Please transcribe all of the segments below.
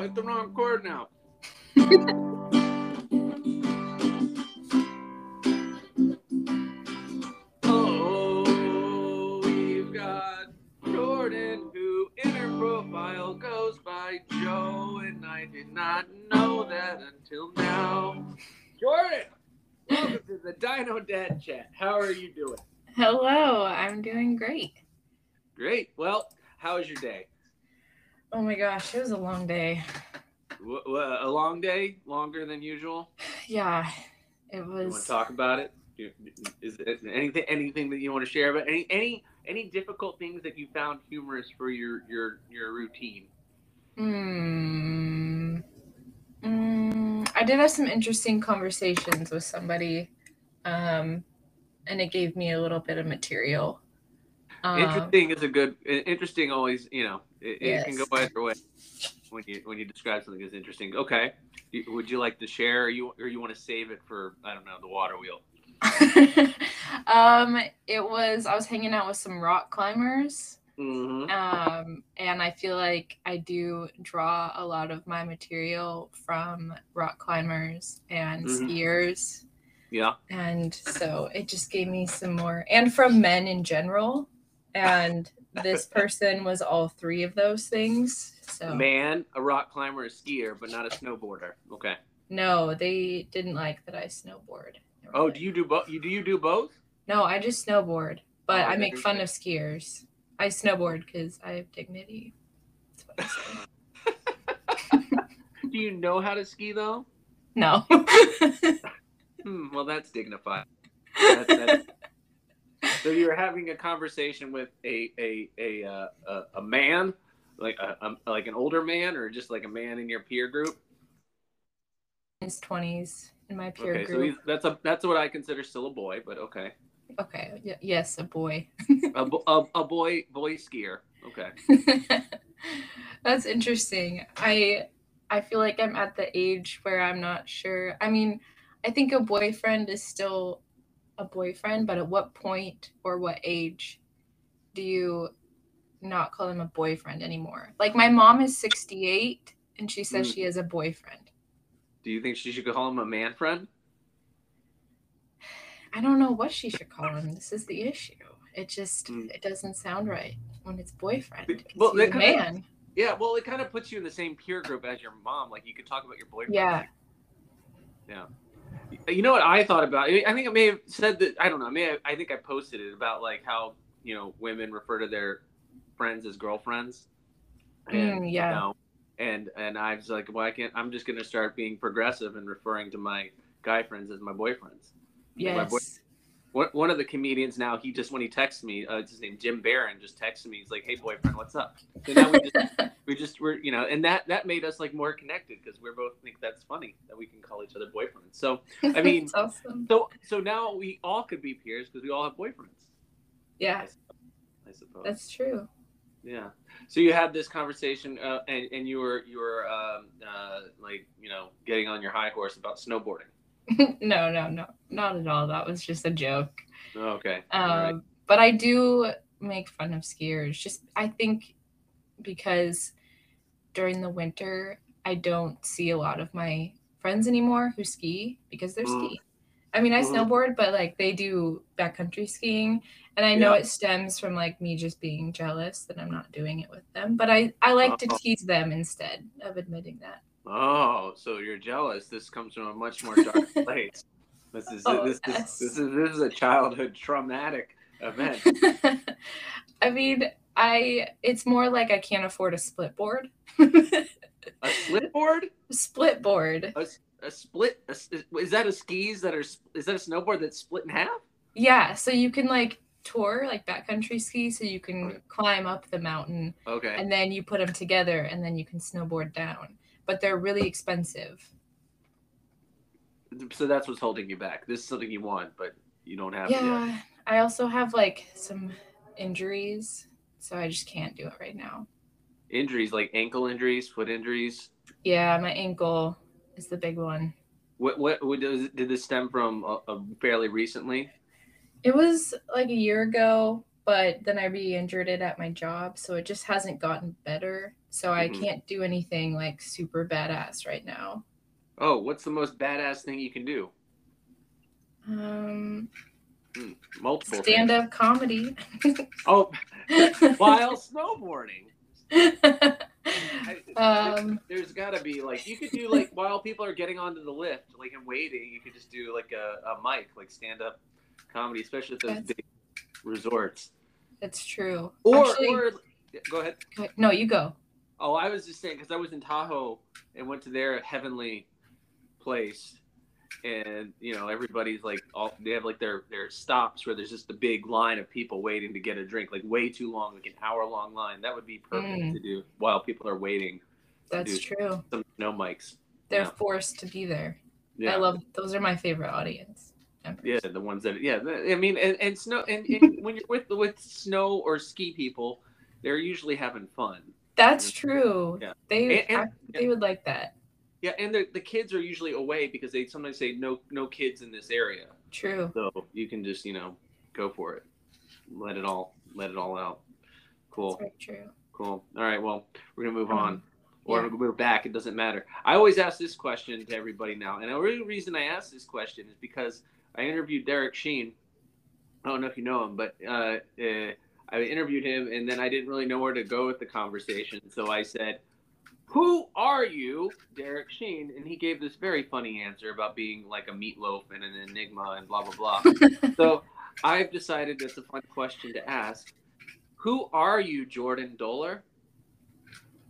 Oh, hit the wrong chord now. oh, we've got Jordann, who in her profile goes by Jo, and I did not know that until now. Jordann, welcome to the Dino Dad Chat. How are you doing? Hello, I'm doing great. Great. Well, how was your day? Oh my gosh, it was a long day. W- w- a long day, longer than usual. Yeah, it You want was. to talk about it? Is it anything anything that you want to share about any any any difficult things that you found humorous for your your your routine? Mm, mm, I did have some interesting conversations with somebody, um, and it gave me a little bit of material. Um, interesting is a good interesting always you know it, it can go either way when you when you describe something as interesting. Okay, would you like to share or you or you want to save it for I don't know the water wheel? um, it was I was hanging out with some rock climbers. Mm-hmm. um, and I feel like I do draw a lot of my material from rock climbers and Mhm. skiers, Yeah. and so it just gave me some more, and from men in general. And this person was all three of those things. So man, a rock climber, a skier, but not a snowboarder. Okay. no, they didn't like that I snowboard. Oh, like- do you do both? You do you do both? No, I just snowboard, but Oh, I make fun of skiers. I snowboard because I have dignity. That's what I say. Do you know how to ski though? No. Hmm, well, that's dignified. That's, that's, so you're having a conversation with a a a uh, a, a man, like a, a like an older man, or just like a man in your peer group. his 20s in my peer Okay, so group. he's, that's a that's what I consider still a boy, but okay, okay, y- yes, a boy. a, bo- a, a boy boy skier. Okay, That's interesting. I I feel like I'm at the age where I'm not sure. I mean, I think a boyfriend is still a boyfriend, but at what point or what age do you not call him a boyfriend anymore? Like my mom is 68 and she says Mm. she has a boyfriend. do you think she should call him a man friend? I don't know what she should call him. This is the issue. It just Mm. it doesn't sound right when it's boyfriend. Well, he's a man. Yeah, well, it kind of puts you in the same peer group as your mom. Like you could talk about your boyfriend. Yeah. Yeah. You know what I thought about? I think I may have said that. I don't know. I may have, I think I posted it about like how you know women refer to their friends as girlfriends. Mm, yeah. You know, and and I was like, well, I can't. I'm just gonna start being progressive and referring to my guy friends as my boyfriends. my boy- Yes. One, of the comedians now, he just when he texts me, uh, it's his name Jim Barron, just texted me. He's like, "Hey, boyfriend, what's up?" So now we just we just were you know, and that that made us like more connected because we're both think that's funny that we can call each other boyfriends. So I mean- awesome. so so now we all could be peers because we all have boyfriends. Yeah, I suppose. that's true. yeah. So you had this conversation, uh, and and you were you were um, uh, like you know getting on your high horse about snowboarding. no, no, no, not at all. That was just a joke. Okay. Um, right. But I do make fun of skiers. Just I think because during the winter I don't see a lot of my friends anymore who ski because they're Mm. ski. I mean, I Mhm. snowboard, but like they do backcountry skiing, and I know Yeah. it stems from like me just being jealous that I'm not doing it with them. But I I like to Oh. tease them instead of admitting that. Oh, so you're jealous. This comes from a much more dark place. This is Oh, this, is yes. this is this is a childhood traumatic event. I mean, I it's more like I can't afford a split board. A split board? split board. A, a split? A, is that a skis that are? Is that a snowboard that's split in half? Yeah, so you can like tour like backcountry ski, so you can climb up the mountain Okay. and then you put them together and then you can snowboard down. But they're really expensive. so that's what's holding you back. This is something you want, but you don't have. Yeah, I also have like some injuries, so I just can't do it right now. Injuries like ankle injuries, foot injuries. Yeah, my ankle is the big one. What what, what does, did this stem from? Uh, fairly recently. It was like a year ago, but then I re-injured it at my job, so it just hasn't gotten better. So I Mhm. can't do anything like super badass right now. Oh, what's the most badass thing you can do? Um, Multiple. stand up comedy. Oh, while snowboarding. I- um, there's got to be like you could do like while people are getting onto the lift, like and waiting, you could just do like a, a mic, like stand up comedy, especially at those That's- big resorts. it's true. Or Actually, or go ahead. no, you go. Oh, I was just saying because I was in Tahoe and went to their heavenly place, and you know everybody's like all they have like their their stops where there's just a big line of people waiting to get a drink, like way too long, like an hour long line. That would be perfect Mm. to do while people are waiting. That's true. Some no mics. They're Yeah. forced to be there. Yeah. I love those are my favorite audience. members. Yeah, the ones that yeah, I mean, and, and snow and, and when you're with with snow or ski people, they're usually having fun. That's true. Yeah. They And- and- I- they would like that. Yeah, and the the kids are usually away because they sometimes say no no kids in this area, True. so you can just you know go for it, let it all let it all out. Cool, That's very true. cool. All right, well we're gonna move Um, on. Or yeah. we're back. It doesn't matter. I always ask this question to everybody now, and the real reason I ask this question is because I interviewed Derek Sheen. I don't know if you know him, but uh, uh, I interviewed him, and then I didn't really know where to go with the conversation. So I said, "Who are you, Derek Sheen?" And he gave this very funny answer about being like a meatloaf and an enigma and blah blah blah. so I've decided that's a fun question to ask. Who are you, Jordann Doler?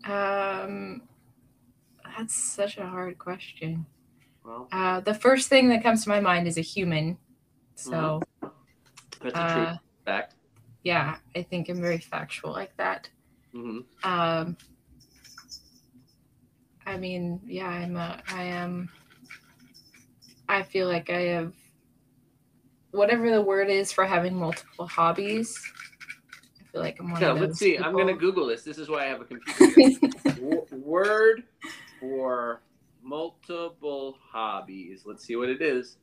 Um that's such a hard question. Well, Uh the first thing that comes to my mind is a human. So that's a uh fact. Yeah, I think I'm very factual like that. hmm Um I mean, yeah, I'm a I am I feel like I have whatever the word is for having multiple hobbies. I feel like I'm one Yeah, of those let's see. I'm gonna. Google this. This is why I have a computer. W- word for multiple hobbies. Let's see what it is.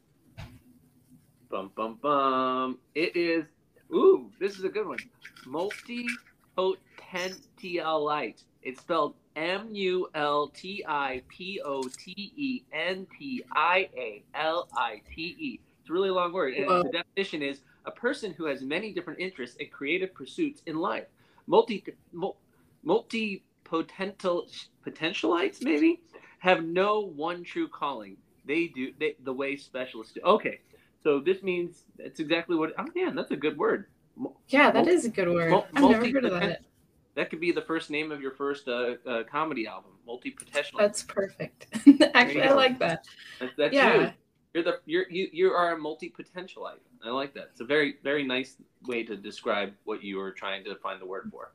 Bum bum bum. It is. Ooh, this is a good one. Multipotentialite. It's spelled M U L T I P O T E N T I A L I T E. It's a really long word, and Whoa. the definition is a person who has many different interests and creative pursuits in life. Multi, multi potential potentialites maybe have no one true calling. They do they, the way specialists do. Okay, so this means that's exactly what. Oh man, that's a good word. Yeah, that Multi- is a good word. mul- I've never heard of that. That could be the first name of your first uh, uh, comedy album, multi potential. That's perfect. Actually, I like that. That's, that's Yeah. you. You're the you're you, you are a multi potentialite. I like that. It's a very very nice way to describe what you were trying to find the word for.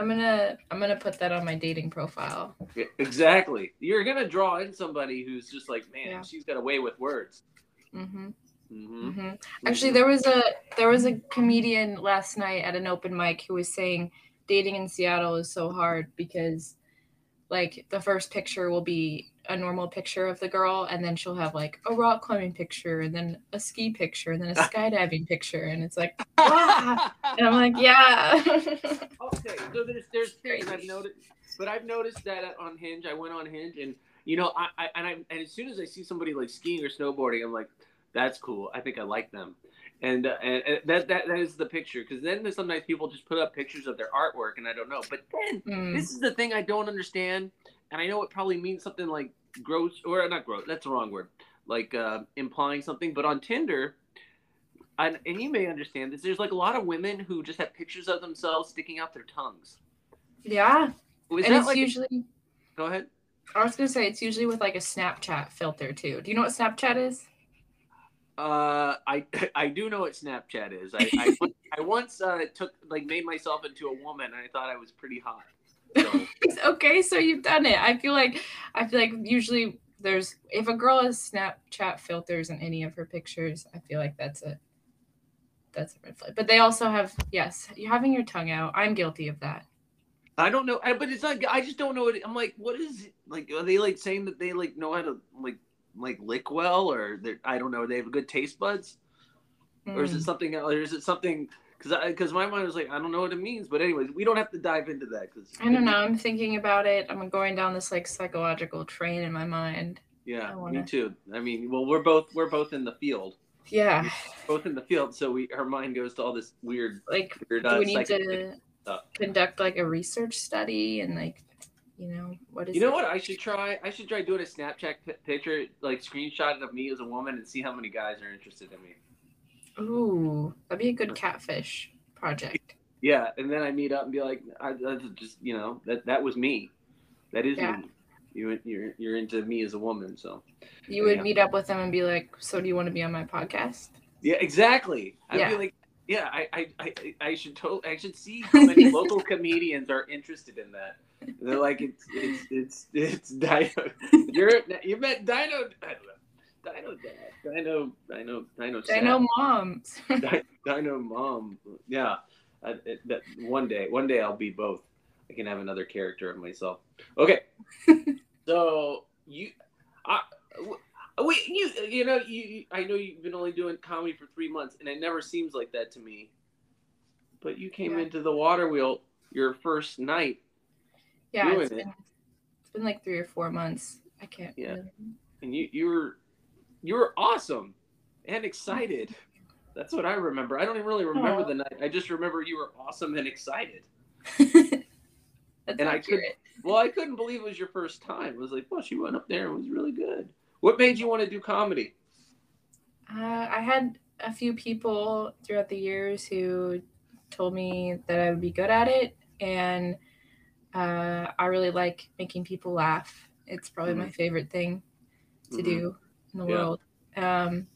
I'm gonna I'm gonna put that on my dating profile. Yeah, exactly. You're gonna draw in somebody who's just like, man, Yeah. she's got a way with words. hmm hmm hmm Actually, there was a there was a comedian last night at an open mic who was saying dating in Seattle is so hard because like the first picture will be a normal picture of the girl and then she'll have like a rock climbing picture and then a ski picture and then a skydiving picture and it's like ah! and I'm like yeah. Okay, so there's there's things I've noticed, but I've noticed that on Hinge, I went on Hinge, and you know, I, I and I and as soon as I see somebody like skiing or snowboarding, I'm like, that's cool. I think I like them, and uh, and, and that that that is the picture. Because then there's sometimes people just put up pictures of their artwork, and I don't know. But then Mm, this is the thing I don't understand, and I know it probably means something like gross or not gross. That's the wrong word. Like uh, implying something, but on Tinder. And, and you may understand this. There's like a lot of women who just have pictures of themselves sticking out their tongues. yeah Is and that it's like? usually Go ahead. I was gonna say it's usually with like a Snapchat filter too. Do you know what Snapchat is? Uh, I I do know what Snapchat is. I I, once- I once uh, took like made myself into a woman, and I thought I was pretty hot. So okay, so you've done it. I feel like I feel like usually there's if a girl has Snapchat filters in any of her pictures, I feel like that's a that's a red flag. But they also have yes, you're having your tongue out. I'm guilty of that. I don't know, I, but it's like I just don't know. What, I'm like, what is like? Are they like saying that they like know how to like like lick well, or I don't know. They have good taste buds, or is it Mm. something? else? Or is it something? because because my mind was like, I don't know what it means. But anyways, we don't have to dive into that because I don't know. I'm thinking about it. I'm going down this like psychological train in my mind. Yeah, wanna- me too. I mean, well, we're both we're both in the field, Yeah, both in the field. So we our mind goes to all this weird, like weird. do uh, we need to stuff. conduct like a research study and like, you know, what is You know it? what? I should try. I should try doing a Snapchat pi- picture, like screenshot of me as a woman, and see how many guys are interested in me. Ooh, that'd be a good catfish project. Yeah, and then I meet up and be like, I, that's just you know that that was me. That is Yeah. me. You you're you're into me as a woman, so You would Yeah. meet up with them and be like, "So do you want to be on my podcast?" yeah, exactly. I Yeah. feel like yeah, I I, I, I should to- I should see how many local comedians are interested in that. They're like, it's it's it's it's Dino. You're you met Dino. Dino Dad. Dino Dino Dino. I know Sad. moms. Di- Dino mom. Yeah. I, it, that one day, one day I'll be both. I can have another character of myself. Okay. so you, I, we, you, you know, you, you- I know you've been only doing comedy for three months, and it never seems like that to me. But you came Yeah. into the water wheel your first night, yeah, it's it. been, it's been like three or four months. I can't. Yeah. really- and you, you were, you were awesome and excited. That's what I remember. I don't even really remember Aw. the night. I just remember you were awesome and excited. That's And I accurate. Well, I couldn't believe it was your first time. I was like, well, she went up there and was really good. What made you want to do comedy? Uh, I had a few people throughout the years who told me that I would be good at it, and uh, I really like making people laugh. It's probably my favorite thing to Mhm. do in the Yeah. world. Um,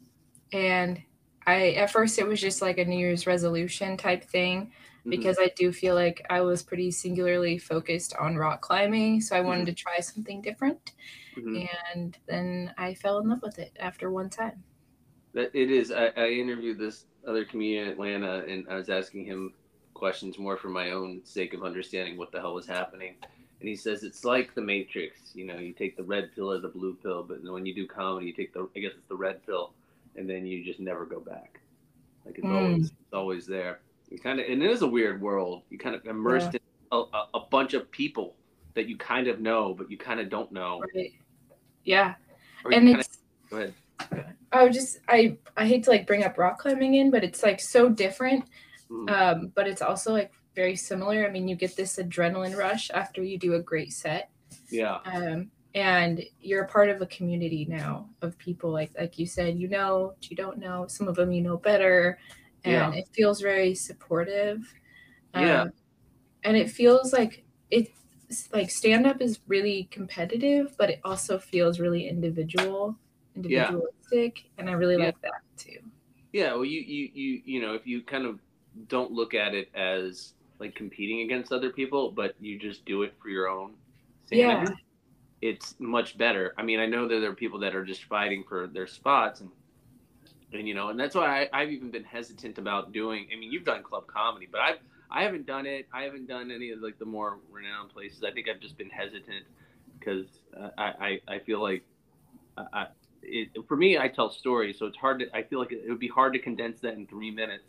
and I at first it was just like a New Year's resolution type thing Mhm. because I do feel like I was pretty singularly focused on rock climbing, so I wanted to try something different. Mhm. And then I fell in love with it after one time. That it is. I, I interviewed this other comedian in Atlanta, and I was asking him questions more for my own sake of understanding what the hell was happening. And he says it's like the Matrix. You know, you take the red pill or the blue pill, but when you do comedy, you take the I guess it's the red pill, and then you just never go back. Like it's Mm. always it's always there. You kind of and it is a weird world. You kind of immersed in a, a, bunch of people that you kind of know, but you kind of don't know. Right. Yeah. Or and it's go ahead. I just I I hate to like bring up rock climbing in, but it's like so different. Mhm. Um, but it's also like very similar. I mean, you get this adrenaline rush after you do a great set. yeah. Um, and you're a part of a community now of people like like you said, you know, you don't know. Some of them you know better, and it feels very supportive. Yeah. Um, and it feels like it's like stand up is really competitive, but it also feels really individual, Yeah. individualistic, and I really Yeah. like that too. Yeah, well, you, you, you, you know, if you kind of don't look at it as like competing against other people, but you just do it for your own sanity, it's much better. I mean, I know that there are people that are just fighting for their spots, and and you know, and that's why I, I've even been hesitant about doing. I mean, you've done club comedy, but I've I haven't done it. I haven't done any of like the more renowned places. I think I've just been hesitant because uh, I, I I feel like I, I it, for me, I tell stories, so it's hard to. I feel like it, it would be hard to condense that in three minutes,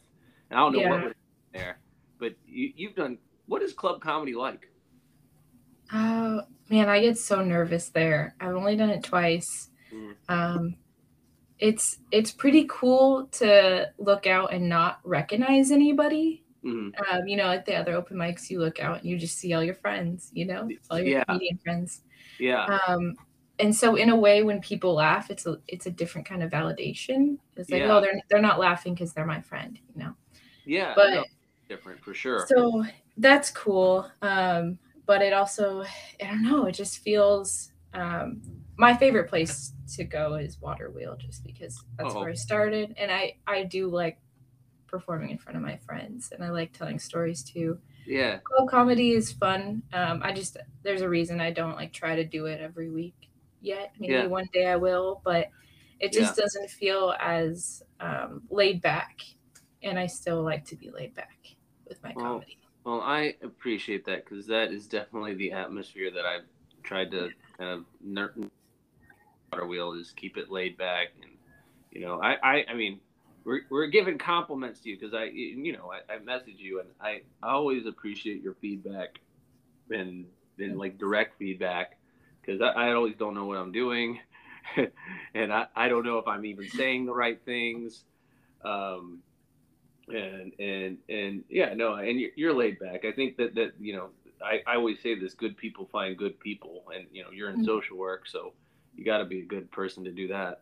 and I don't know what was there. But you, you've done. What is club comedy like? Oh man, I get so nervous there. I've only done it twice. Mm. Um, it's it's pretty cool to look out and not recognize anybody. Mhm. Um, you know, at the other open mics, you look out and you just see all your friends. You know, all your Yeah. comedian friends. Yeah, Um, and so in a way, when people laugh, it's a it's a different kind of validation. It's like, Yeah. oh, they're they're not laughing because they're my friend. You know. Yeah, but- no, different for sure. So that's cool. Um, but it also, I don't know, it just feels. Um, my favorite place to go is Water Wheel, just because that's Oh. where I started, and I I do like performing in front of my friends, and I like telling stories too. yeah, Club comedy is fun. Um, I just there's a reason I don't like try to do it every week yet. Maybe Yeah. one day I will, but it just doesn't feel as um, laid back, and I still like to be laid back with my Well, comedy. Well, I appreciate that because that is definitely the atmosphere that I've tried to kind of ner- water wheel is keep it laid back and you know I, I I mean we're, we're giving compliments to you because I, you know, I, I message you and I, I always appreciate your feedback and, and like direct feedback because I, I always don't know what I'm doing. and I, I don't know if I'm even saying the right things. Um, and, and, and yeah, no, and you're, you're laid back. I think that, that, you know, I, I always say this, good people find good people and, you know, you're in mm-hmm. social work, so you gotta be a good person to do that.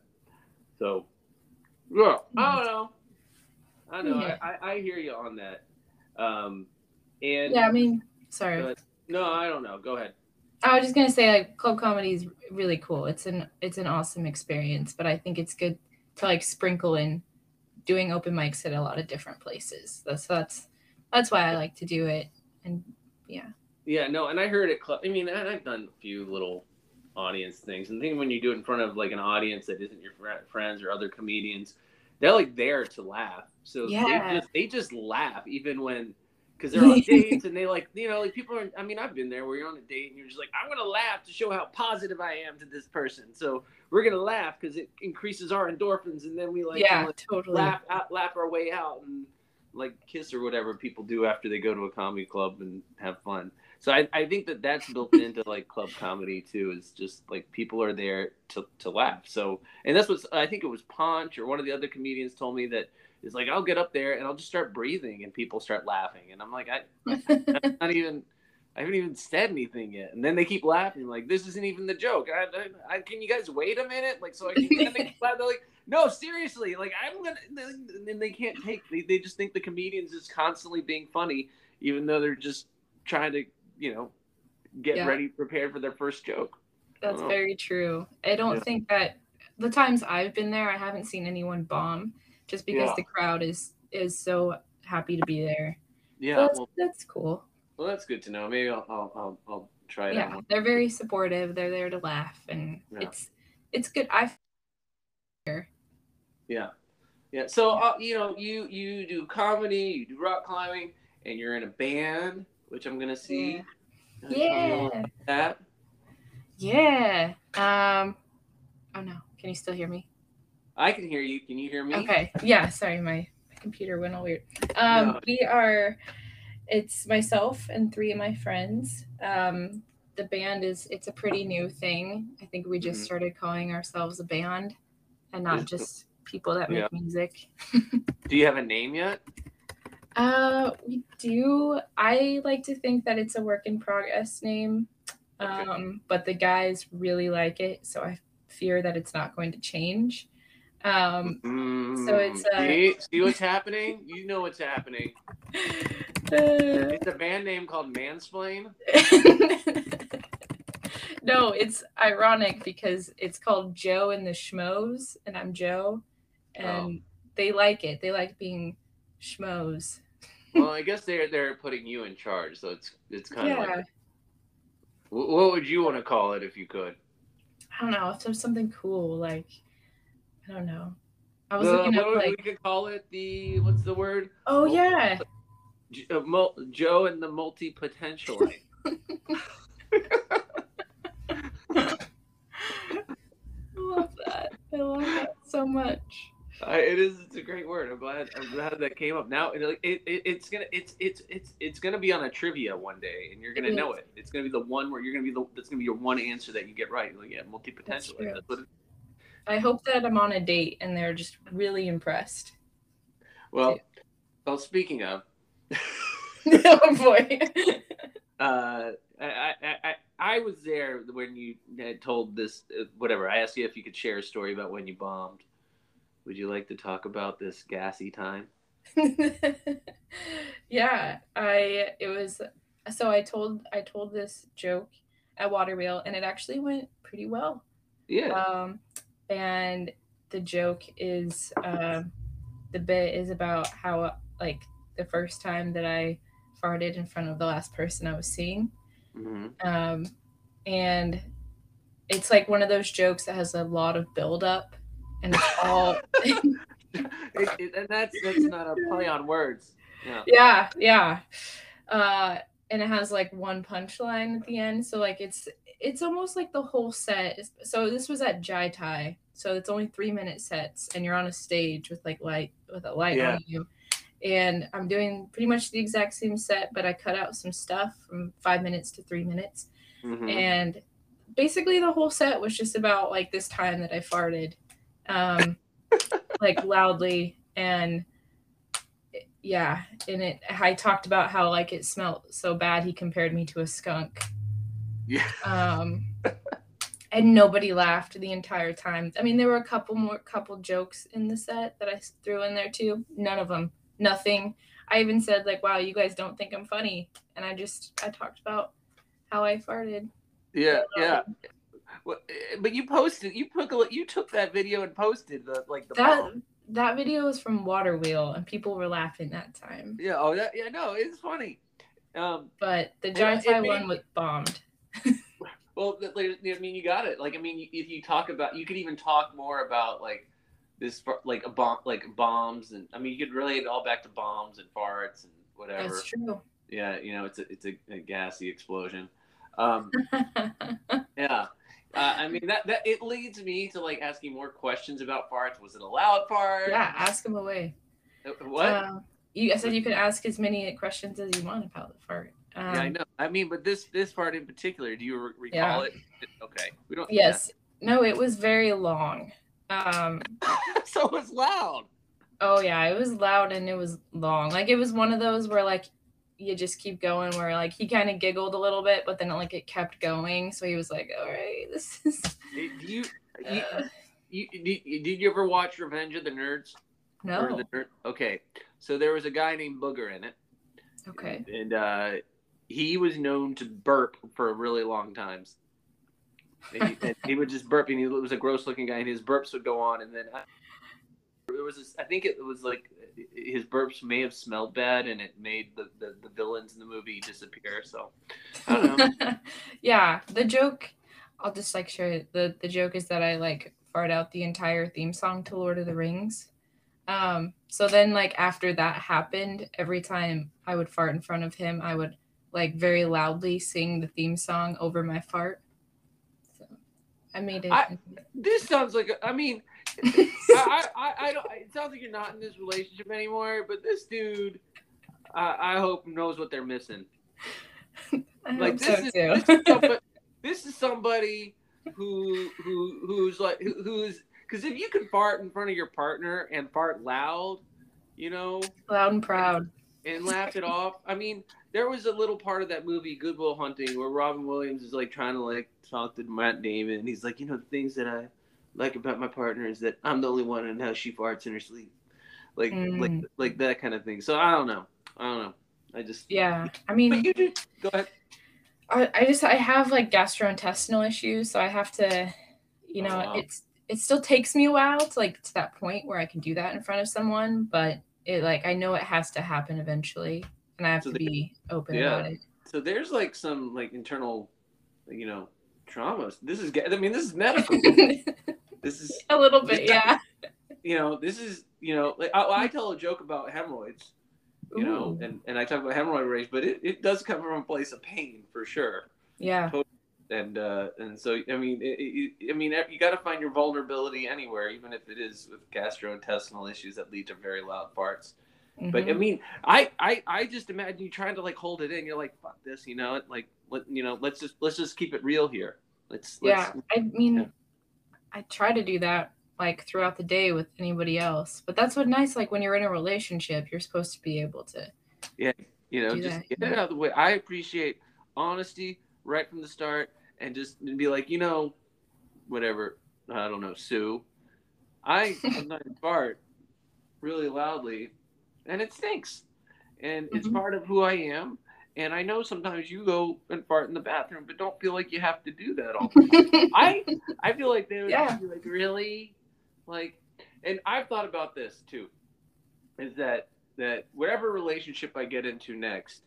So, yeah, I don't know. I know. Yeah. I, I hear you on that. Um, and yeah, I mean, sorry. No, I don't know. Go ahead. I was just gonna say like club comedy is really cool. It's an it's an awesome experience, but I think it's good to like sprinkle in doing open mics at a lot of different places. That's that's that's why I like to do it. And yeah. Yeah, no, and I heard it. Club. I mean, I've done a few little audience things, and think when you do it in front of like an audience that isn't your friends or other comedians, they're like there to laugh. So yeah. they just they just laugh even when because they're on dates and they like you know like people are. I mean, I've been there where you're on a date and you're just like, I'm gonna laugh to show how positive I am to this person. So we're gonna laugh because it increases our endorphins, and then we like yeah, like, totally laugh out, laugh our way out and like kiss or whatever people do after they go to a comedy club and have fun. So I, I think that that's built into like club comedy too. Is just like people are there to, to laugh. So and that's what I think it was Punch or one of the other comedians told me that is like I'll get up there and I'll just start breathing and people start laughing and I'm like I I'm not even I haven't even said anything yet and then they keep laughing like this isn't even the joke. I, I, I can you guys wait a minute like so I can laugh. They're like no seriously like I'm gonna and they can't take they, they just think the comedians is constantly being funny even though they're just trying to you know get yeah. ready prepared for their first joke. That's oh. very true. I don't yeah. think that the times I've been there, I haven't seen anyone bomb just because yeah. the crowd is is so happy to be there. Yeah, so that's, well, that's, cool. Well, that's good to know. Maybe I'll I'll I'll, I'll try it yeah, out. they're very supportive. They're there to laugh, and it's it's good. I yeah, yeah. So uh, you know, you you do comedy, you do rock climbing, and you're in a band, which I'm gonna see. Yeah. yeah. That. Yeah. Um. Oh no! Can you still hear me? I can hear you. Can you hear me? Okay. Yeah. Sorry, my, my computer went all weird. Um, no. we are. It's myself and three of my friends. Um, the band is it's a pretty new thing. I think we just mm-hmm. started calling ourselves a band, and not just people that make yeah. music. Do you have a name yet? Uh, we do. I like to think that it's a work in progress name, um, but the guys really like it, so I fear that it's not going to change. Um, mm, so it's uh, see, see what's happening. You know what's happening. Uh, it's a band name called Mansplain. no, it's ironic because it's called Jo and the Schmoes, and I'm Jo, and oh. they like it. They like being schmoes well, I guess they're they're putting you in charge, so it's it's kind of yeah. like. What would you want to call it if you could? I don't know. If there's something cool, like I don't know. I was the, looking up like we could call it the what's the word? Oh multi, yeah. Uh, Jo and the multi potential. I love that. I love that so much. Uh, it is. It's a great word. I'm glad. I'm glad that came up. Now, it, it, it's gonna. It's it's it's it's gonna be on a trivia one day, and you're gonna know it. It's gonna be the one where you're gonna be the. That's gonna be your one answer that you get right. Like, yeah, multi potential. That's, that's I hope that I'm on a date and they're just really impressed. Well, well. Speaking of. oh boy. uh, I, I, I was there when you had told this. Uh, whatever. I asked you if you could share a story about when you bombed. Would you like to talk about this gassy time? yeah, I it was so I told I told this joke at Water Wheel and it actually went pretty well. Yeah. Um and the joke is uh, the bit is about how like the first time that I farted in front of the last person I was seeing. Mm-hmm. Um and it's like one of those jokes that has a lot of build up and it's all it, it, and that's that's not a play on words yeah yeah, yeah. Uh, and it has like one punchline at the end so like it's it's almost like the whole set. is- So this was at Jai Thai. So it's only three minute sets, and you're on a stage with like light with a light Yeah. on you. And I'm doing pretty much the exact same set, but I cut out some stuff from five minutes to three minutes. Mm-hmm. And basically the whole set was just about like this time that I farted, um, like loudly and yeah, and it. I talked about how like it smelled so bad. He compared me to a skunk. Yeah. Um, and nobody laughed the entire time. I mean, there were a couple more couple jokes in the set that I threw in there too. None of them, nothing. I even said like, "Wow, you guys don't think I'm funny," and I just I talked about how I farted. Yeah, yeah. Well, eh, but you posted, you took, a, you took that video and posted the like the That bomb. that video was from Water Wheel, and people were laughing that time. Yeah. Oh, that. Yeah. No, it's funny. Um. But the Giant one was bombed. Well, I mean, you got it. Like, I mean, if you talk about, you could even talk more about like this, like a bomb, like bombs, and I mean, you could relate it all back to bombs and farts and whatever. That's true. Yeah, you know, it's a it's a, a gassy explosion. Um, yeah. Uh, I mean that that it leads me to like asking more questions about farts. Was it a loud fart? yeah, ask him away. Uh, What? Um, you, I said you could ask as many questions as you want about the fart. Um, yeah, I know. I mean, but this this part in particular, do you re- recall Yeah. it? Okay, we don't. Yes. No, it was very long. Um, so it was loud. oh yeah, it was loud and it was long. Like it was one of those where like you just keep going where like he kind of giggled a little bit, but then like it kept going. So he was like, "All right, this is." Do you, you, Uh, you, did, did you ever watch Revenge of the Nerds? No. the Nerd? Okay, so there was a guy named Booger in it, Okay. and uh, he was known to burp for really long times. And he, and he would just burp, and he was a gross-looking guy, and his burps would go on, and then I, there was this, I think it was like his burps may have smelled bad, and it made the, the, the villains in the movie disappear. So I don't know. yeah, the joke. I'll just like share it. the the joke is that I like fart out the entire theme song to Lord of the Rings. Um, so then like after that happened, every time I would fart in front of him, I would like very loudly sing the theme song over my fart. So I made it. I- this sounds like a, I mean, I, I, I, don't. It sounds like you're not in this relationship anymore. But this dude, I, I hope knows what they're missing. Like this so is, this is somebody, this is somebody who who who's like who, who's because if you can fart in front of your partner and fart loud, you know, Loud and proud. and laugh it off. I mean, there was a little part of that movie Goodwill Hunting where Robin Williams is like trying to like talk to Matt Damon, and he's like, you know, the things that I like about my partner is that I'm the only one and how she farts in her sleep, like like Mm. like that kind of thing. So I don't know, I don't know. I just Yeah. I mean But you do go ahead. I, I just I have like gastrointestinal issues, so I have to, you know, Oh, wow. it's it still takes me a while to like to that point where I can do that in front of someone, but it like I know it has to happen eventually, and I have So to be open yeah. about So there's like some like internal, you know, traumas. This is I mean this is medical. this is a little bit, yeah. you know this is you know like I, I tell a joke about hemorrhoids. you know, and, and I talk about hemorrhoid rage, but it, it does come from a place of pain for sure. yeah, And uh, and so I mean, it, it, I mean, you got to find your vulnerability anywhere, even if it is with gastrointestinal issues that lead to very loud farts. But I mhm. mean, I, I I just imagine you trying to like hold it in. You're like, fuck this, you know, like let you know, let's just let's just keep it real here. Let's, let's yeah. I mean, yeah. I try to do that like throughout the day with anybody else, but that's what nice. Like when you're in a relationship, you're supposed to be able to. Yeah, you know, just that, get yeah. it out of the way. I appreciate honesty right from the start, and just be like, you know, whatever. I don't know, Sue. I sometimes fart really loudly, and it stinks, and it's Mhm. part of who I am. And I know sometimes you go and fart in the bathroom, but don't feel like you have to do that all the time. I I feel like they would Yeah. be like, really, like, and I've thought about this too, is that that whatever relationship I get into next,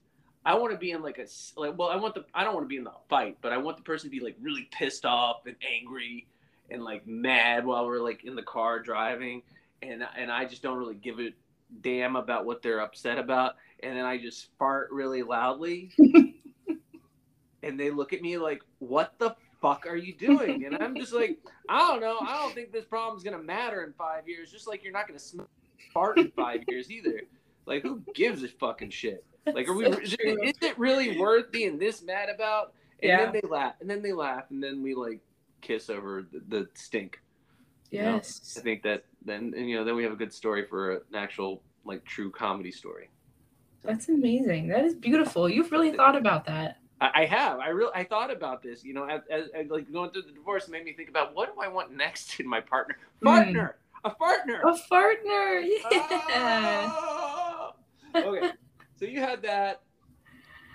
I want to be in like a like, well, I want the I don't want to be in the fight, but I want the person to be like really pissed off and angry and like mad while we're like in the car driving, and and I just don't really give a damn about what they're upset about, and then I just fart really loudly. and they look at me like, "What the fuck are you doing?" And I'm just like, "I don't know. I don't think this problem's gonna matter in five years. Just like you're not gonna smell fart in five years either. Like, who gives a fucking shit? Like, are we? So Is, is it really worth being this mad about?" And Yeah. then they laugh, and then they laugh, and then we like kiss over the, the stink. You know? Yes. I think that then and, you know then we have a good story for an actual like true comedy story. That's amazing. That is beautiful. You've really thought about that. I, I have. I really. I thought about this. You know, as, as, as, like going through the divorce made me think about what do I want next in my partner? Partner, a partner. A partner. Yeah. Ah! okay, so you had that,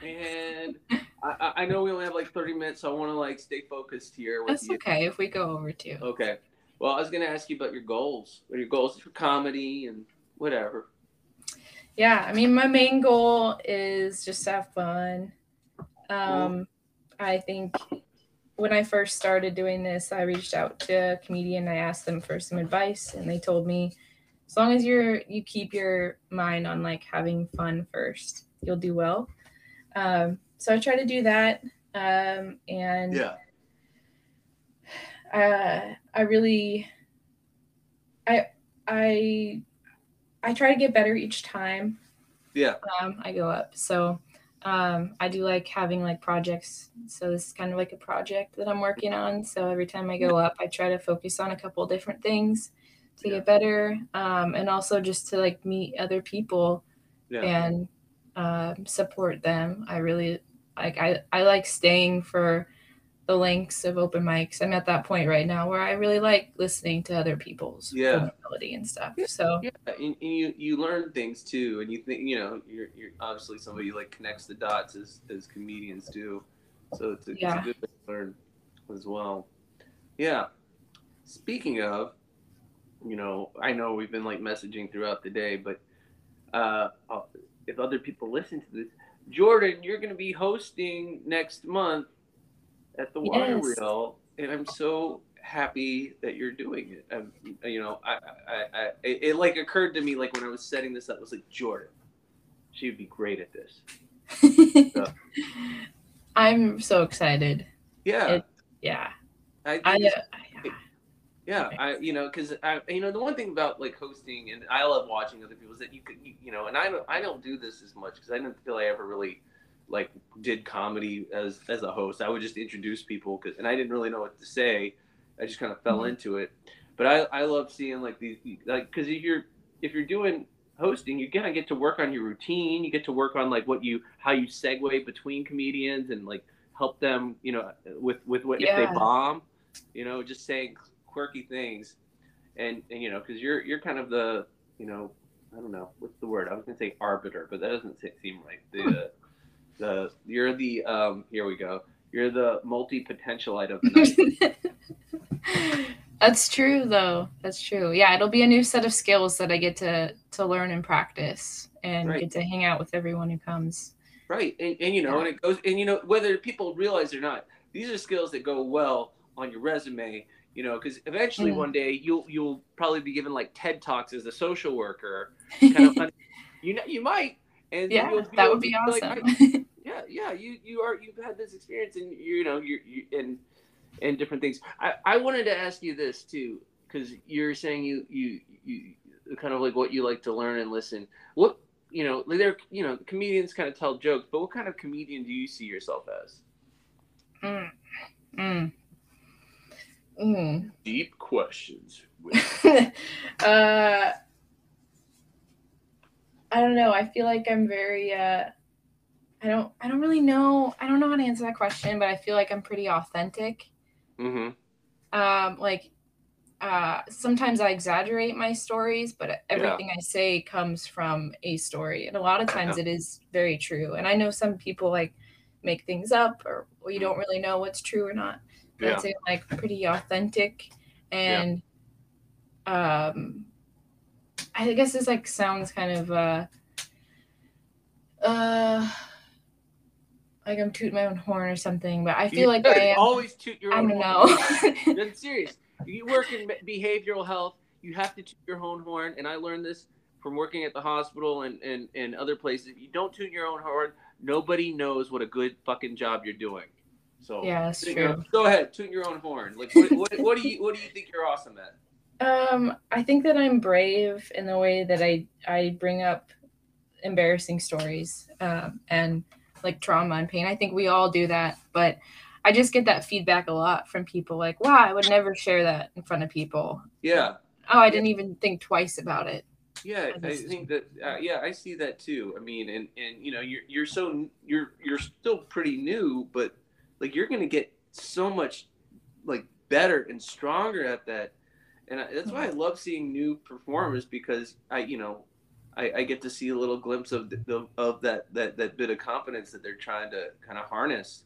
and I, I- know we only have like thirty minutes, so I want to like stay focused here with That's you. okay if we go over two. Okay. Well, I was gonna ask you about your goals. What are your goals for comedy and whatever? Yeah, I mean, my main goal is just to have fun. Um, I think when I first started doing this, I reached out to a comedian. I asked them for some advice, and they told me, as long as you're you keep your mind on like having fun first, you'll do well. Um, so I try to do that, um, and uh, I really, I, I, I try to get better each time Yeah. um, I go up. So um, I do like having like projects. So this is kind of like a project that I'm working on. So every time I go up, I try to focus on a couple different things to Yeah. get better, um, and also just to like meet other people Yeah. and um, support them. I really like. I I like staying for the lengths of open mics. I'm at that point right now where I really like listening to other people's Yeah. vulnerability and stuff. So Yeah, and, and you you learn things too, and you think you know you're you're obviously somebody who like connects the dots as as comedians do, so it's a, it's a good way to learn as well. Yeah. Speaking of, you know, I know we've been like messaging throughout the day, but uh, uh, if other people listen to this, Jordann, you're going to be hosting next month at the Water Yes. Wheel, and I'm so happy that you're doing it. Um, you know, I, I, I, it, it like occurred to me like when I was setting this up, I was like, Jordann, she would be great at this. I'm so excited. Yeah, It- Yeah. I, I, uh, it's- yeah, I, you know, because I, you know, the one thing about like hosting, and I love watching other people is that you could, you, you know, and I don't, I don't do this as much because I didn't feel I ever really like did comedy as as a host. I would just introduce people, cause, and I didn't really know what to say. I just kind of fell Mhm. into it. But I, I love seeing like these, like, because if you're if you're doing hosting, you kind of get to work on your routine. You get to work on like what you how you segue between comedians and like help them, you know, with with what if they bomb, you know, just saying quirky things, and and you know, because you're you're kind of the you know I don't know what's the word I was gonna say arbiter, but that doesn't seem right. The the you're the um here we go. You're the multi potentialite of the night. That's true though. That's true. Yeah, it'll be a new set of skills that I get to to learn and practice and Right. get to hang out with everyone who comes. Right, and, and you know, and it goes, and you know, whether people realize it or not, these are skills that go well on your resume. You know, because eventually Mm. one day you'll you'll probably be given like TED talks as a social worker. Kind of, you know, you might, and yeah, you'll that would be to like, awesome. yeah, yeah, you you are you've had this experience, and you know, you you and and different things. I I wanted to ask you this too, because you're saying you you you kind of like what you like to learn and listen. What you know, like they're you know, comedians kind of tell jokes, but what kind of comedian do you see yourself as? mm. Mm. Mm. Deep questions. uh I don't know. I feel like I'm very uh I don't I don't really know. I don't know how to answer that question, but I feel like I'm pretty authentic. mm-hmm. Um like uh sometimes I exaggerate my stories, but everything I say comes from a story. And a lot of times it is very true. And I know some people like make things up or well, you don't really know what's true or not. But Yeah. I'd say like pretty authentic and um I guess this like sounds kind of uh uh like I'm tooting my own horn or something, but I feel like I am always toot your I own don't horn. know. That's serious. You work in behavioral health. You have to toot your own horn, and I learned this from working at the hospital and, and, and other places. If you don't toot your own horn, nobody knows what a good fucking job you're doing. So Yeah, that's true. Go ahead, toot your own horn. Like, what, what, what do you what do you think you're awesome at? Um, I think that I'm brave in the way that I I bring up embarrassing stories um, and like trauma and pain. I think we all do that, but I just get that feedback a lot from people like, "Wow, I would never share that in front of people." Yeah, Oh, I didn't even think twice about it. yeah. I I think that uh, yeah, I see that too. I mean, and and you know, you're you're so you're you're still pretty new, but like you're gonna get so much like better and stronger at that. And I, that's why I uh-huh. love seeing new performers because I, you know, I, I get to see a little glimpse of the, of that, that that bit of confidence that they're trying to kind of harness,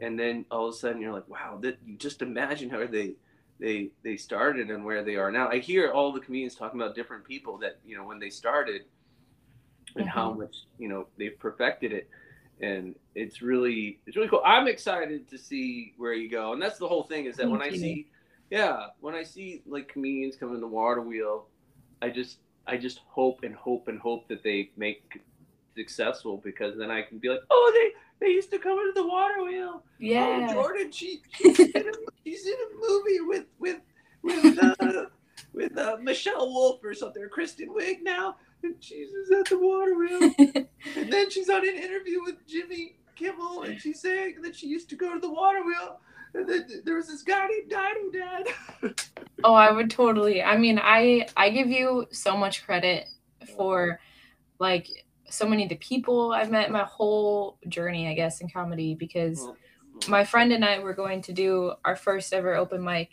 and then all of a sudden you're like, wow, that you just imagine how they they they started and where they are now. I hear all the comedians talking about different people that you know when they started, and how mm-hmm. much you know they've perfected it, and it's really it's really cool. I'm excited to see where you go, and that's the whole thing is that when I see, yeah, when I see like comedians come in the water wheel, I just I just hope and hope and hope that they make successful because then I can be like, oh, they they used to come into the water wheel. Yeah. Oh, Jordann, she she's in a, she's in a movie with with with uh, with uh, Michelle Wolf or something, or Kristen Wiig now, and she's at the water wheel. And then she's on an interview with Jimmy Kimmel, and she's saying that she used to go to the water wheel. There was this guy named Dino Dad. Oh, I would totally. I mean, I I give you so much credit for like so many of the people I've met my whole journey, I guess, in comedy because my friend and I were going to do our first ever open mic.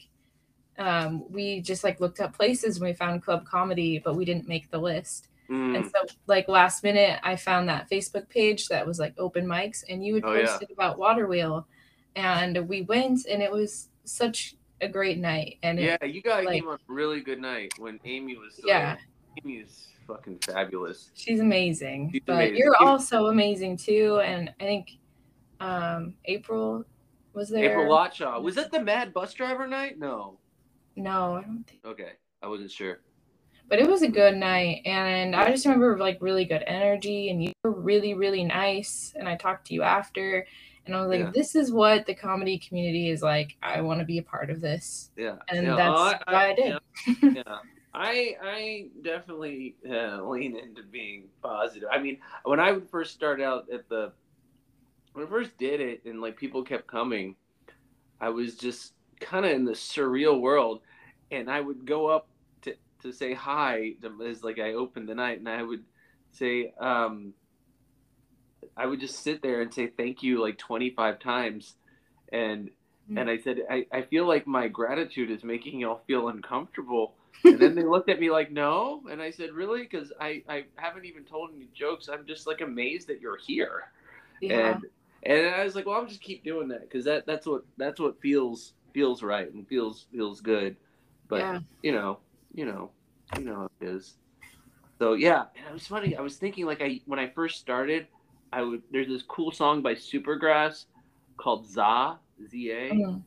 Um, we just like looked up places and we found club comedy, but we didn't make the list. Mm. And so, like last minute, I found that Facebook page that was like open mics, and you had Oh, yeah. posted about Water Wheel, and we went, and it was such a great night. And it, yeah, you guys like- came on a really good night when Amy was still yeah, there. Amy is fucking fabulous. she's amazing. She's but amazing. you're also amazing too, and I think um, April was there. April Lotshaw. Was that the Mad Bus Driver night? No. No, I don't think. Okay, I wasn't sure. but it was a good night and i just remember like really good energy and you were really really nice and i talked to you after and i was like Yeah. this is what the comedy community is like i want to be a part of this Yeah, And yeah. that's oh, why I did. Yeah, yeah. I I definitely uh, lean into being positive. I mean, when I would first start out at the when I first did it, and like people kept coming, I was just kind of in the surreal world, and I would go up to to say hi to, as like I opened the night, and I would say, um, I would just sit there and say thank you like twenty five times, and mm. and I said, I, I feel like my gratitude is making y'all feel uncomfortable. And then they looked at me like, no. And I said, really? Because I, I haven't even told any jokes. I'm just like amazed that you're here. yeah And and I was like, well, I'll just keep doing that because that that's what that's what feels feels right and feels feels good. But yeah you know, you know, you know how it is. So yeah, and it was funny. I was thinking like I when I first started, I would there's this cool song by Supergrass called Za Z A Mm.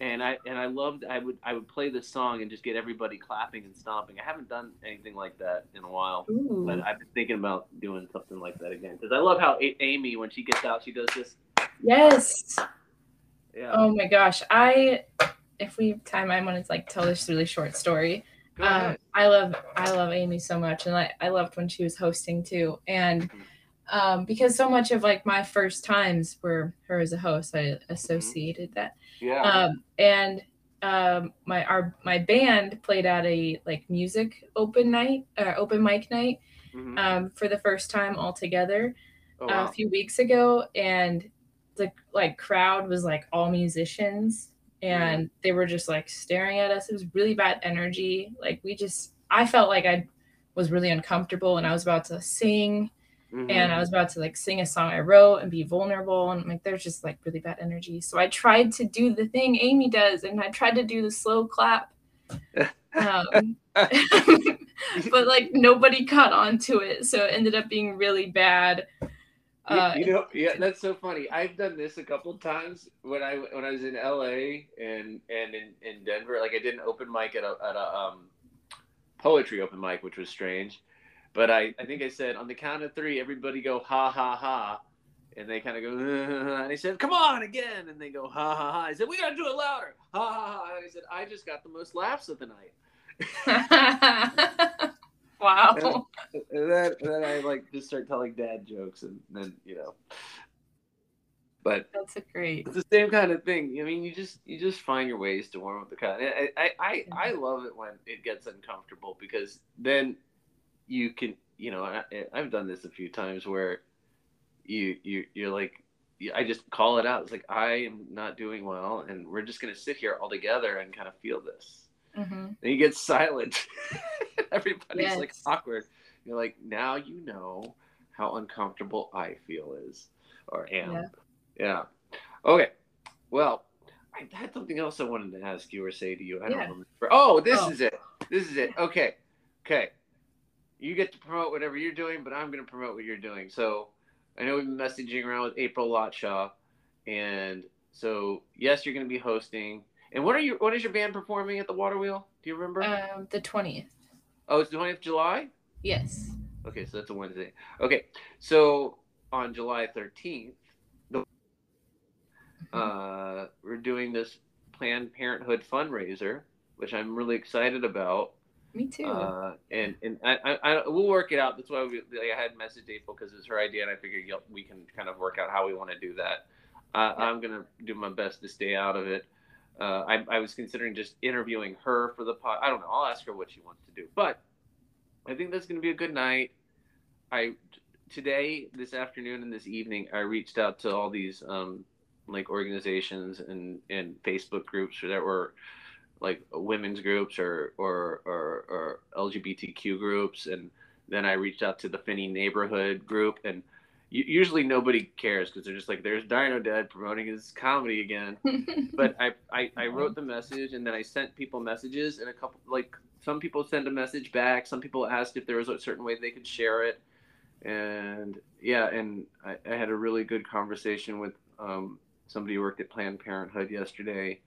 and I and I loved I would I would play this song and just get everybody clapping and stomping. I haven't done anything like that in a while, Ooh. but I've been thinking about doing something like that again because I love how a- Amy when she gets out she does this. yes Yeah, oh my gosh i if we have time i want to like tell this really short story um. I love I love Amy so much, and I, I loved when she was hosting too, and um, because so much of like my first times were her as a host, I associated that, yeah. um, and um, my our my band played at a like music open night, uh, open mic night, Mhm. um, for the first time all together oh, wow. a few weeks ago, and the like crowd was like all musicians, and they were just like staring at us. It was really bad energy. Like we just, I felt like I was really uncomfortable, and I was about to sing, Mhm. and I was about to like sing a song I wrote and be vulnerable, and like there's just like really bad energy. So I tried to do the thing Amy does, and I tried to do the slow clap. Um, but like nobody caught on to it so it ended up being really bad You- uh, you know, yeah, that's so funny. I've done this a couple of times when I when I was in LA and and in, in Denver. Like I did an open mic at a at a um, poetry open mic, which was strange. But I, I think I said on the count of three, everybody go ha ha ha, and they kind of go, and he said, "Come on again," and they go, "Ha ha ha!" I said, "We gotta do it louder!" Ha ha ha! And I said, "I just got the most laughs of the night." wow. And then, and then I like just start telling dad jokes, and then you know. But That's a great. it's the same kind of thing. I mean, you just you just find your ways to warm up the crowd. I I I, I love it when it gets uncomfortable because then you can you know I, I've done this a few times where you you you're like I just call it out. It's like I am not doing well, and we're just gonna sit here all together and kind of feel this. hmm And you get silent. Everybody's like awkward. You're like, now you know how uncomfortable I feel is or am. Yeah. Yeah. Okay. Well, I had something else I wanted to ask you or say to you. I don't Yeah. remember. Oh, this Oh. is it. This is it. Okay. Okay. You get to promote whatever you're doing, but I'm going to promote what you're doing. So I know we've been messaging around with April Lotshaw, and so yes, you're going to be hosting. And what are you? What is your band performing at the Water Wheel? Do you remember? Um, the twentieth. oh, it's the 20th of July. Yes. Okay, so that's a Wednesday. Okay, so on July 13th, the, uh, we're doing this Planned Parenthood fundraiser, which I'm really excited about. Me too. Uh, and and I, I, I we'll work it out. That's why we, like, I had messaged April because it's her idea, and I figured you know, we can kind of work out how we want to do that. Uh, Yeah. I'm gonna do my best to stay out of it. Uh, I, I was considering just interviewing her for the pod. I don't know. I'll ask her what she wants to do, but I think that's gonna be a good night. I today, this afternoon, and this evening, I reached out to all these um, like organizations and and Facebook groups that were like women's groups or or, or or LGBTQ groups, and then I reached out to the Phinney neighborhood group, and usually nobody cares because they're just like, "There's Dino Dad promoting his comedy again." But I, I I wrote the message, and then I sent people messages, and a couple like some people sent a message back. Some people asked if there was a certain way they could share it, and yeah, and I, I had a really good conversation with um, somebody who worked at Planned Parenthood yesterday.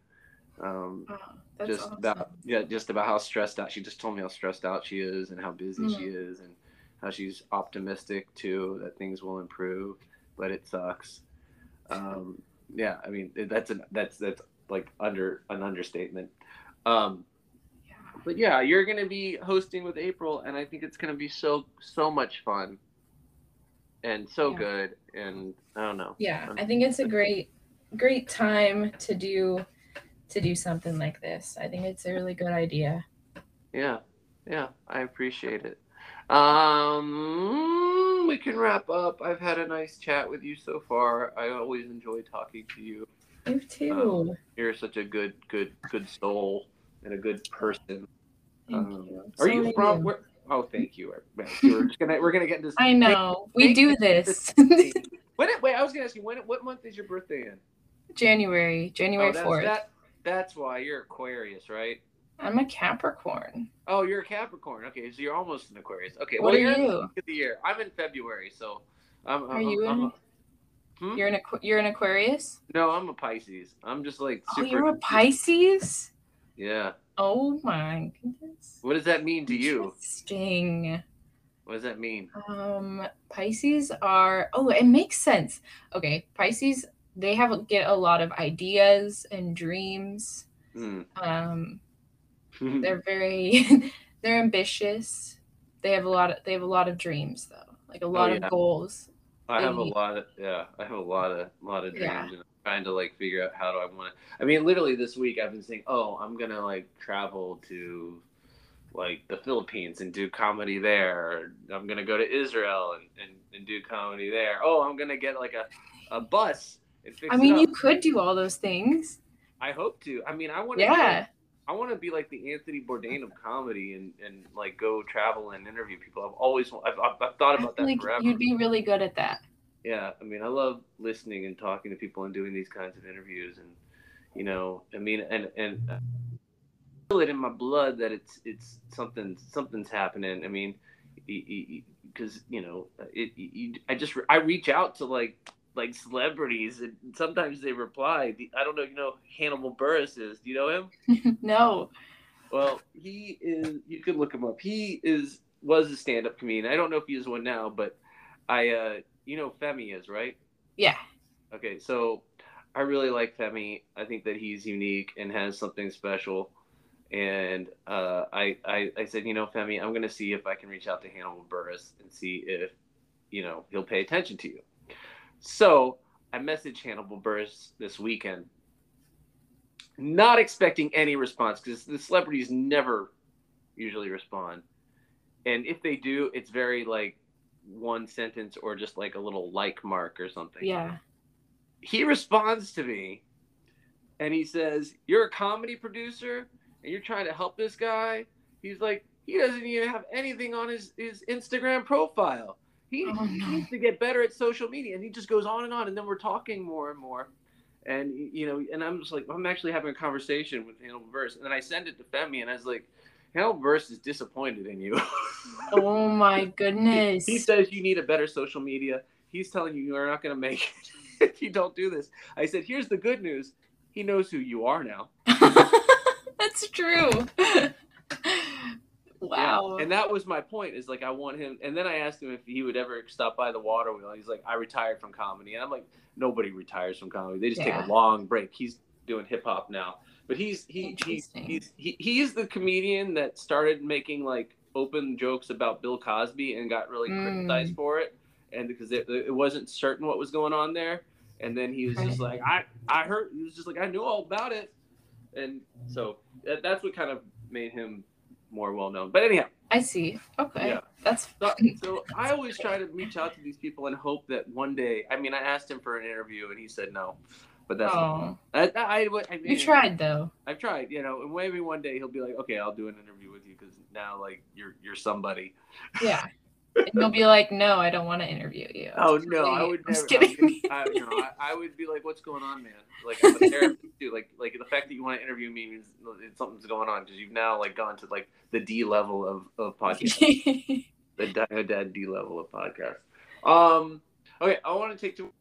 Um, Oh, just awesome. about yeah, just about how stressed out. She just told me how stressed out she is and how busy Mm. she is and how she's optimistic too that things will improve, but it sucks. Um, yeah, I mean that's an that's that's like under an understatement. Um, Yeah. but yeah, you're gonna be hosting with April, and I think it's gonna be so so much fun and so Yeah. good. And I don't know. Yeah, I think it's a great, great time to do, to do something like this. I think it's a really good idea. Yeah, yeah, I appreciate it. Um, we can wrap up. I've had a nice chat with you so far. I always enjoy talking to you. You too. You're such a good, good, good soul and a good person. Thank um, you. Are So you from? Where, oh, thank you. We're just gonna we're gonna get into this. I know. We do you. this. When, wait, I was gonna ask you when. What month is your birthday in? January, Oh, January fourth. that, that's why you're Aquarius, right? I'm a Capricorn. Oh, you're a Capricorn. Okay, so you're almost an Aquarius. Okay, What well, are you? of the year. I'm in February, so. I'm, Are I'm, you I'm, in? Hmm? You're an Aqu- you're an Aquarius. No, I'm a Pisces. I'm just like Super, Oh, super. you're a Pisces. Yeah. Oh my goodness. What does that mean to you? Interesting. What does that mean? Um, Pisces are. Oh, it makes sense. Okay, Pisces. They have get a lot of ideas and dreams. Hmm. Um, they're very they're ambitious they have a lot of they have a lot of dreams though like a lot Oh, yeah. of goals I have a lot of yeah. I have a lot of lot of dreams, Yeah. and I'm trying to like figure out how do I want to. I mean, literally this week I've been saying, oh, I'm gonna like travel to like the Philippines and do comedy there. I'm gonna go to Israel and, and, and do comedy there. Oh, I'm gonna get like a, a bus i mean it you could do all those things I hope to. I mean, I want to. yeah I want to be like the Anthony Bourdain of comedy and, and like go travel and interview people. I've always I've, I've, I've thought about that like forever. you'd be really good at that Yeah, I mean, I love listening and talking to people and doing these kinds of interviews, and you know, I mean, and and I feel it in my blood that it's it's something something's happening. I mean, because you know, it, you, I just I reach out to like like celebrities, and sometimes they reply. The- I don't know, you know, Hannibal Buress is. Do you know him? no Well, he is. You could look him up. He is was a stand-up comedian. I don't know if he is one now, but I, uh, you know, Femi is right. Yeah. Okay, so I really like Femi. I think that he's unique and has something special. And uh, I, I, I said, you know, Femi, I'm going to see if I can reach out to Hannibal Buress and see if, you know, he'll pay attention to you. So I messaged Hannibal Buress this weekend, not expecting any response because the celebrities never usually respond. And if they do, it's very like one sentence or just like a little like mark or something. Yeah. He responds to me and he says, You're a comedy producer and you're trying to help this guy. He's like, he doesn't even have anything on his, his Instagram profile. He, Oh, he no. needs to get better at social media. And he just goes on and on. And then we're talking more and more. And, you know, and I'm just like, I'm actually having a conversation with Hannibal Buress. And then I send it to Femi and I was like, Hannibal Buress is disappointed in you. Oh my goodness. He says you need a better social media. He's telling you you're not going to make it if you don't do this. I said, here's the good news. He knows who you are now. That's true. Wow. And that was my point is like, I want him. And then I asked him if he would ever stop by the water wheel. He's like, I retired from comedy. And I'm like, nobody retires from comedy. They just take a long break. He's doing hip hop now. But he's he, he he's he, he's the comedian that started making like open jokes about Bill Cosby and got really Mm. criticized for it, and because it, it wasn't certain what was going on there, and then he was just like I I heard he was just like I knew all about it, and so that, that's what kind of made him more well known. But anyhow, I see. Okay. Yeah. That's so, so I always try to reach out to these people and hope that one day. I mean, I asked him for an interview and he said no, but that's oh. I, I, I, I mean, You tried though. I've tried, you know, and maybe one day he'll be like, okay, I'll do an interview with you because now like you're you're somebody. Yeah. And you'll be like, no, I don't want to interview you. Oh no, I would I'm never. just kidding. I, you know, I, I would be like, what's going on, man? Like I'm a therapist too. Like like the fact that you want to interview me means something's going on because you've now like gone to like the D level of of podcast, the Dino Dad D level of podcast. Um, okay, I want to take two,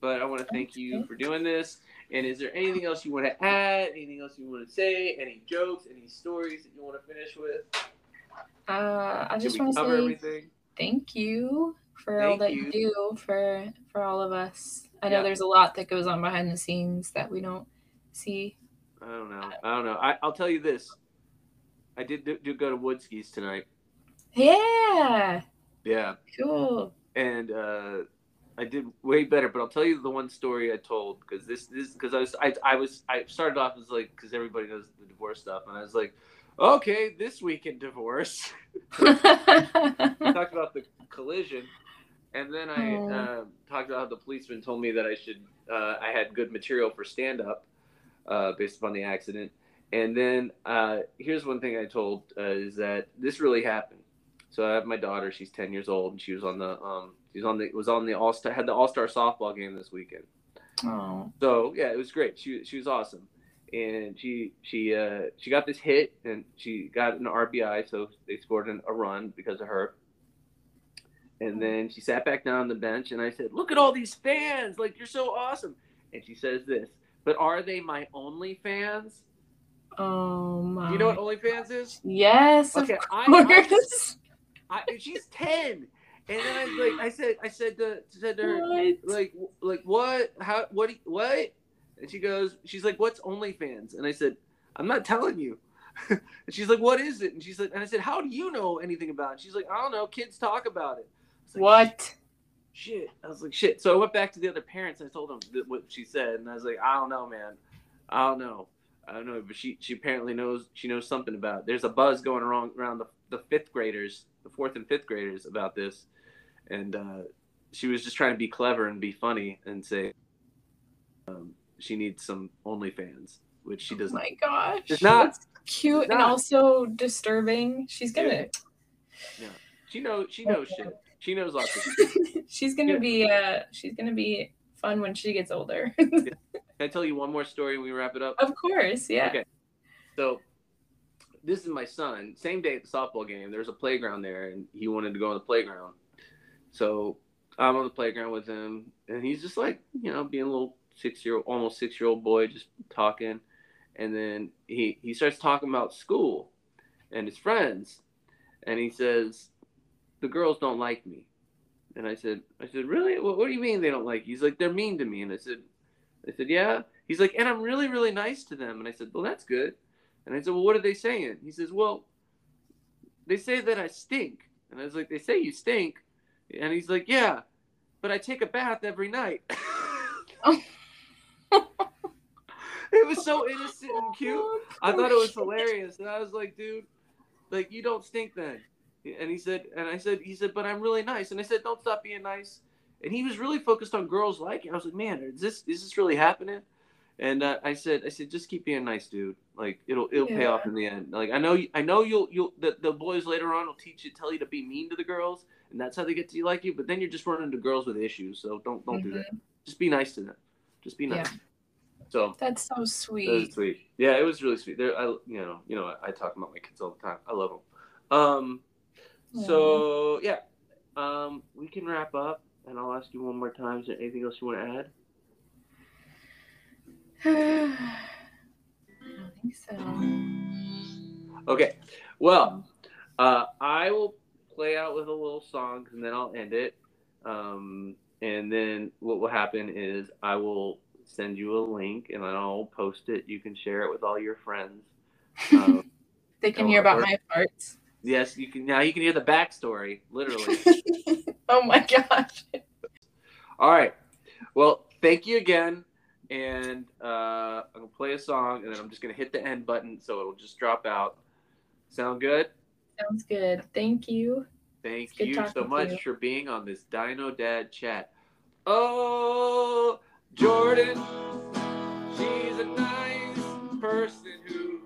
but I want to thank you for doing this. And is there anything else you want to add? Anything else you want to say? Any jokes? Any stories that you want to finish with? Uh, I Did just want to say everything? thank you for all that you. do for for all of us. I know Yeah. there's a lot that goes on behind the scenes that we don't see. I don't know. I don't know. I, I'll tell you this. I did do, do go to Woodski's tonight. Yeah. Yeah. Cool. and uh, I did way better. But I'll tell you the one story I told because this this because I was I, I was I started off as like because everybody knows the divorce stuff, and I was like, okay, this week in divorce. talked about the collision, and then I uh, talked about how the policeman told me that I should uh, I had good material for stand up uh, based upon the accident. And then uh, here's one thing I told uh, is that this really happened. So I have my daughter. She's 10 years old, and she was on the um, she was on the was on the all star had the all star softball game this weekend. oh. So yeah, it was great. She she was awesome, and she she uh, she got this hit, and she got an RBI. So they scored an, a run because of her. And then she sat back down on the bench, and I said, "Look at all these fans! Like you're so awesome." And she says this, "But are they my only fans? Oh my. You know what OnlyFans is?" Yes, Okay, of I, I, course. I she's ten, and then I was like, I said, I said to said to her, What? like like what how what what and she goes she's like what's OnlyFans? And I said I'm not telling you. And she's like what is it? And she's like and I said how do you know anything about it? She's like I don't know. Kids talk about it. Like, What? shit. I was like shit. So I went back to the other parents and I told them that what she said. And I was like I don't know man. I don't know. I don't know. But she she apparently knows she knows something about it. there's a buzz going around around the, the fifth graders the fourth and fifth graders about this. And uh she was just trying to be clever and be funny and say um, she needs some OnlyFans, which she Oh does not. my gosh. It's not. That's cute It's and also disturbing. She's gonna She knows. She knows shit. She knows lots of shit. she's gonna Yeah. be uh she's gonna be fun when she gets older. Can I tell you one more story and we wrap it up? of course, yeah. Okay. So this is my son. Same day at the softball game. There's a playground there, and he wanted to go on the playground. So I'm on the playground with him, and he's just like, you know, being a little six year, almost six year old boy, just talking. And then he he starts talking about school and his friends, and he says, "The girls don't like me." And I said, I said, really? What, what do you mean they don't like you? He's like, they're mean to me. And I said, I said, yeah. He's like, and I'm really, really nice to them. And I said, well, that's good. And I said, well, what are they saying? He says, well, they say that I stink. And I was like, they say you stink. And he's like, yeah, but I take a bath every night. Oh. It was so innocent and cute. I thought it was hilarious. And I was like, dude, like, you don't stink then. And he said, and I said, he said, but I'm really nice. And I said, don't stop being nice. And he was really focused on girls liking. I was like, man, is this is this really happening? And uh, I said, I said, just keep being nice, dude. Like it'll it'll yeah. pay off in the end. Like I know I know you'll you'll the, the boys later on will teach you tell you to be mean to the girls, and that's how they get to like you. But then you're just running into girls with issues, so don't don't mm-hmm. do that. Mm-hmm. Just be nice to them. Just be nice. Yeah. So that's so sweet. That's sweet. Yeah, it was really sweet. There, I you know you know I talk about my kids all the time. I love them. Um, so yeah, um, we can wrap up, and I'll ask you one more time. Is there anything else you want to add? I don't think so. Okay. Well, uh, I will play out with a little song, and then I'll end it. Um, and then what will happen is I will send you a link, and then I'll post it. You can share it with all your friends. Um, they can hear about my parts. Yes, you can. Now you can hear the backstory, literally. oh my gosh. All right. Well, thank you again. And uh, I'm gonna play a song, and then I'm just gonna hit the end button, so it'll just drop out. Sound good? Sounds good. Thank you. Thank you so much you. for being on this Dino Dad chat. Oh, Jordann, she's a nice person who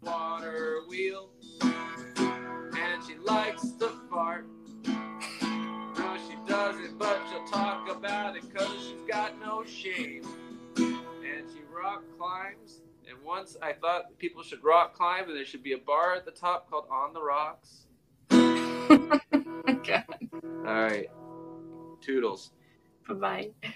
water wheel, and she likes to fart. No, she doesn't, but she'll talk about it because she's got no shame. And she rock climbs. And once I thought people should rock climb, and there should be a bar at the top called On the Rocks. Oh God. All right. Toodles. Bye bye.